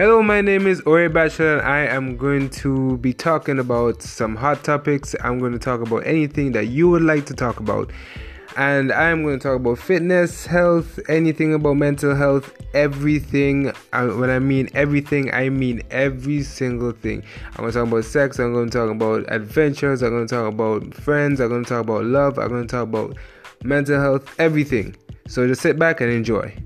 Hello, my name is Ori Bachelor, and I am going to be talking about some hot topics. I'm going to talk about anything that you would like to talk about. And I'm going to talk about fitness, health, anything about mental health, everything. When I mean everything, I mean every single thing. I'm going to talk about sex, I'm going to talk about adventures, I'm going to talk about friends, I'm going to talk about love, I'm going to talk about mental health, everything. So just sit back and enjoy.